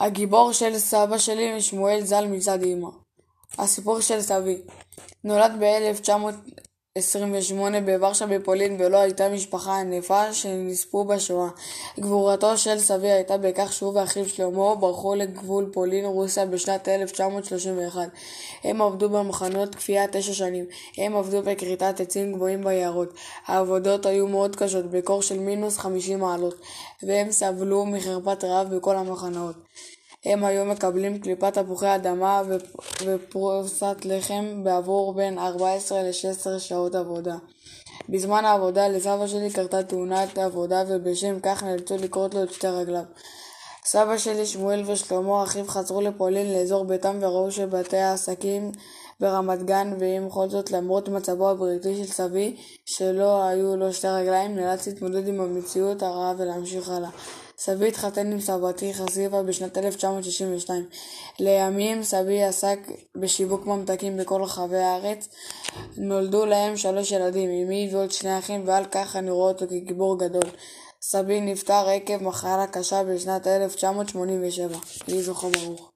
הגיבור של סבא שלי שמואל ז"ל מצד אמא. הסיפור של סבי נולד ב-1928 בוורשה בפולין ולא הייתה משפחה ענפה שנספו בשואה. גבורתו של סבי הייתה בכך שהוא ואחיו שלמה ברחו לגבול פולין-רוסיה בשנת 1931. הם עבדו במחנות כפייה תשע שנים. הם עבדו בכריתת עצים גבוהים ביערות. העבודות היו מאוד קשות, בקור של מינוס 50 מעלות, והם סבלו מחרפת רעב בכל המחנות. הם היו מקבלים קליפת תפוחי אדמה ופרוסת לחם בעבור בין 14 ל-16 שעות עבודה. בזמן העבודה לסבא שלי קרתה תאונת עבודה ובשם כך נאלצו לכרות לו את שתי רגליו. סבא שלי שמואל ושלמה אחיו חזרו לפולין לאזור ביתם וראו שבתי העסקים ברמת גן ועם כל זאת למרות מצבו הבריאותי של סבי שלא היו לו שתי רגליים נאלץ להתמודד עם המציאות הרעה ולהמשיך הלאה. סבי התחתן עם סבתי חסיבה בשנת 1962. לימים סבי עסק בשיווק ממתקים בכל רחבי הארץ. נולדו להם שלוש ילדים, אמי ועוד שני אחים, ועל כך אני רואה אותו כגיבור גדול. סבי נפטר עקב מחלה קשה בשנת 1987. יהי זכרו ברוך.